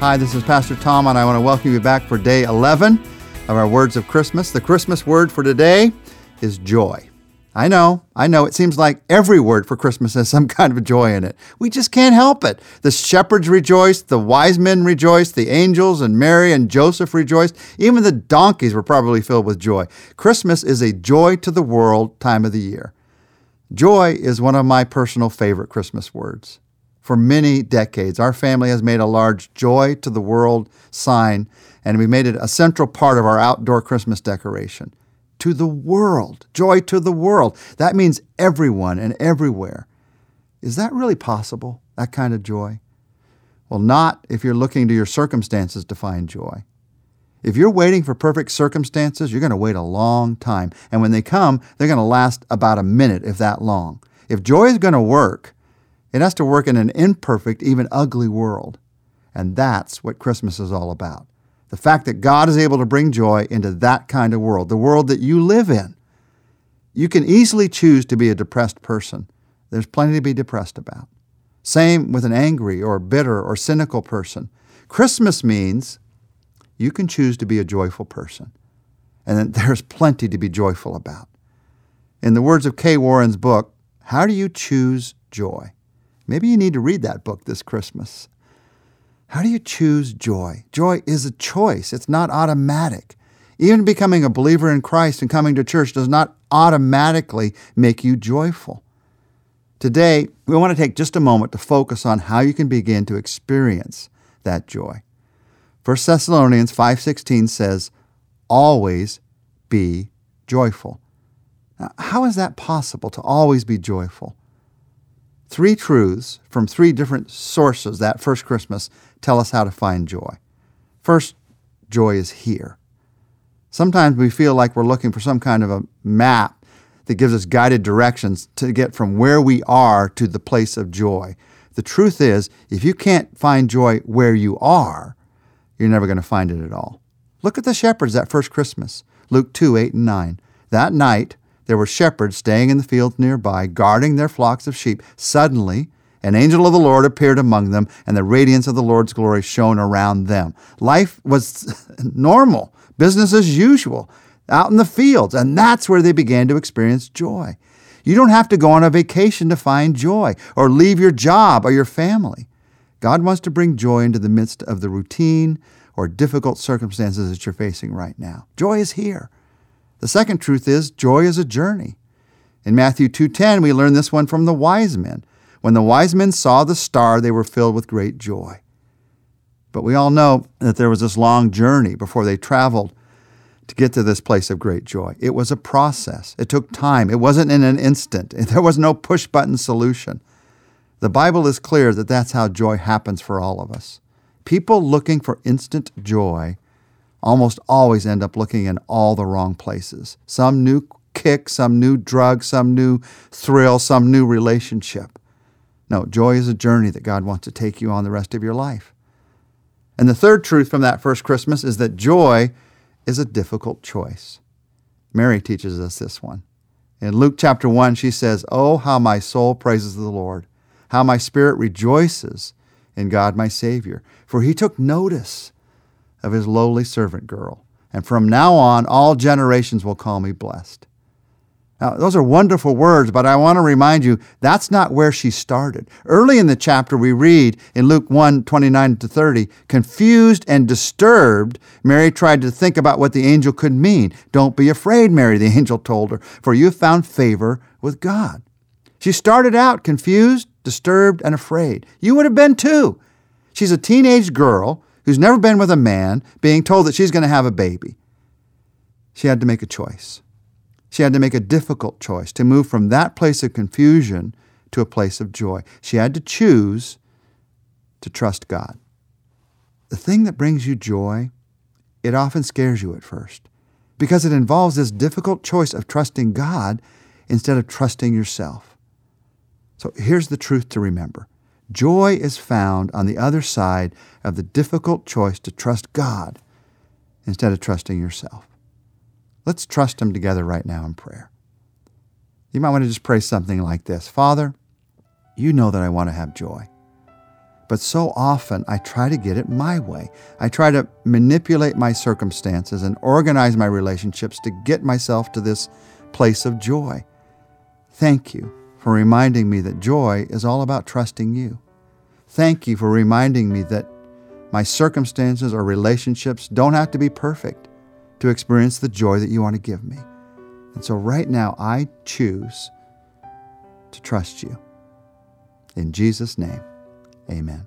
Hi, this is Pastor Tom, and I want to welcome you back for day 11 of our Words of Christmas. The Christmas word for today is joy. I know, I know, it seems like every word for Christmas has some kind of joy in it. We just can't help it. The shepherds rejoiced, the wise men rejoiced, the angels and Mary and Joseph rejoiced. Even the donkeys were probably filled with joy. Christmas is a joy to the world time of the year. Joy is one of my personal favorite Christmas words. For many decades, our family has made a large joy to the world sign, and we made it a central part of our outdoor Christmas decoration. To the world, joy to the world. That means everyone and everywhere. Is that really possible, that kind of joy? Well, not if you're looking to your circumstances to find joy. If you're waiting for perfect circumstances, you're going to wait a long time. And when they come, they're going to last about a minute, if that long. If joy is going to work, it has to work in an imperfect, even ugly world. And that's what Christmas is all about. The fact that God is able to bring joy into that kind of world, the world that you live in. You can easily choose to be a depressed person. There's plenty to be depressed about. Same with an angry or bitter or cynical person. Christmas means you can choose to be a joyful person. And there's plenty to be joyful about. In the words of Kay Warren's book, How Do You Choose Joy? Maybe you need to read that book this Christmas. How do you choose joy? Joy is a choice, it's not automatic. Even becoming a believer in Christ and coming to church does not automatically make you joyful. Today, we want to take just a moment to focus on how you can begin to experience that joy. 1 Thessalonians 5:16 says, "Always be joyful." Now, how is that possible to always be joyful? Three truths from three different sources that first Christmas tell us how to find joy. First, joy is here. Sometimes we feel like we're looking for some kind of a map that gives us guided directions to get from where we are to the place of joy. The truth is, if you can't find joy where you are, you're never going to find it at all. Look at the shepherds that first Christmas, Luke 2 8 and 9. That night, there were shepherds staying in the fields nearby, guarding their flocks of sheep. Suddenly, an angel of the Lord appeared among them, and the radiance of the Lord's glory shone around them. Life was normal, business as usual, out in the fields, and that's where they began to experience joy. You don't have to go on a vacation to find joy, or leave your job or your family. God wants to bring joy into the midst of the routine or difficult circumstances that you're facing right now. Joy is here. The second truth is joy is a journey. In Matthew 2:10 we learn this one from the wise men. When the wise men saw the star, they were filled with great joy. But we all know that there was this long journey before they traveled to get to this place of great joy. It was a process. It took time. It wasn't in an instant. There was no push button solution. The Bible is clear that that's how joy happens for all of us. People looking for instant joy almost always end up looking in all the wrong places. Some new kick, some new drug, some new thrill, some new relationship. No, joy is a journey that God wants to take you on the rest of your life. And the third truth from that first Christmas is that joy is a difficult choice. Mary teaches us this one. In Luke chapter 1, she says, Oh, how my soul praises the Lord, how my spirit rejoices in God my Savior, for he took notice of his lowly servant girl. And from now on, all generations will call me blessed. Now, those are wonderful words, but I want to remind you that's not where she started. Early in the chapter, we read in Luke 1 29 to 30, confused and disturbed, Mary tried to think about what the angel could mean. Don't be afraid, Mary, the angel told her, for you have found favor with God. She started out confused, disturbed, and afraid. You would have been too. She's a teenage girl who's never been with a man being told that she's going to have a baby. She had to make a choice. She had to make a difficult choice to move from that place of confusion to a place of joy. She had to choose to trust God. The thing that brings you joy, it often scares you at first because it involves this difficult choice of trusting God instead of trusting yourself. So here's the truth to remember Joy is found on the other side of the difficult choice to trust God instead of trusting yourself. Let's trust Him together right now in prayer. You might want to just pray something like this Father, you know that I want to have joy. But so often I try to get it my way. I try to manipulate my circumstances and organize my relationships to get myself to this place of joy. Thank you for reminding me that joy is all about trusting you. Thank you for reminding me that my circumstances or relationships don't have to be perfect to experience the joy that you want to give me. And so right now, I choose to trust you. In Jesus' name, amen.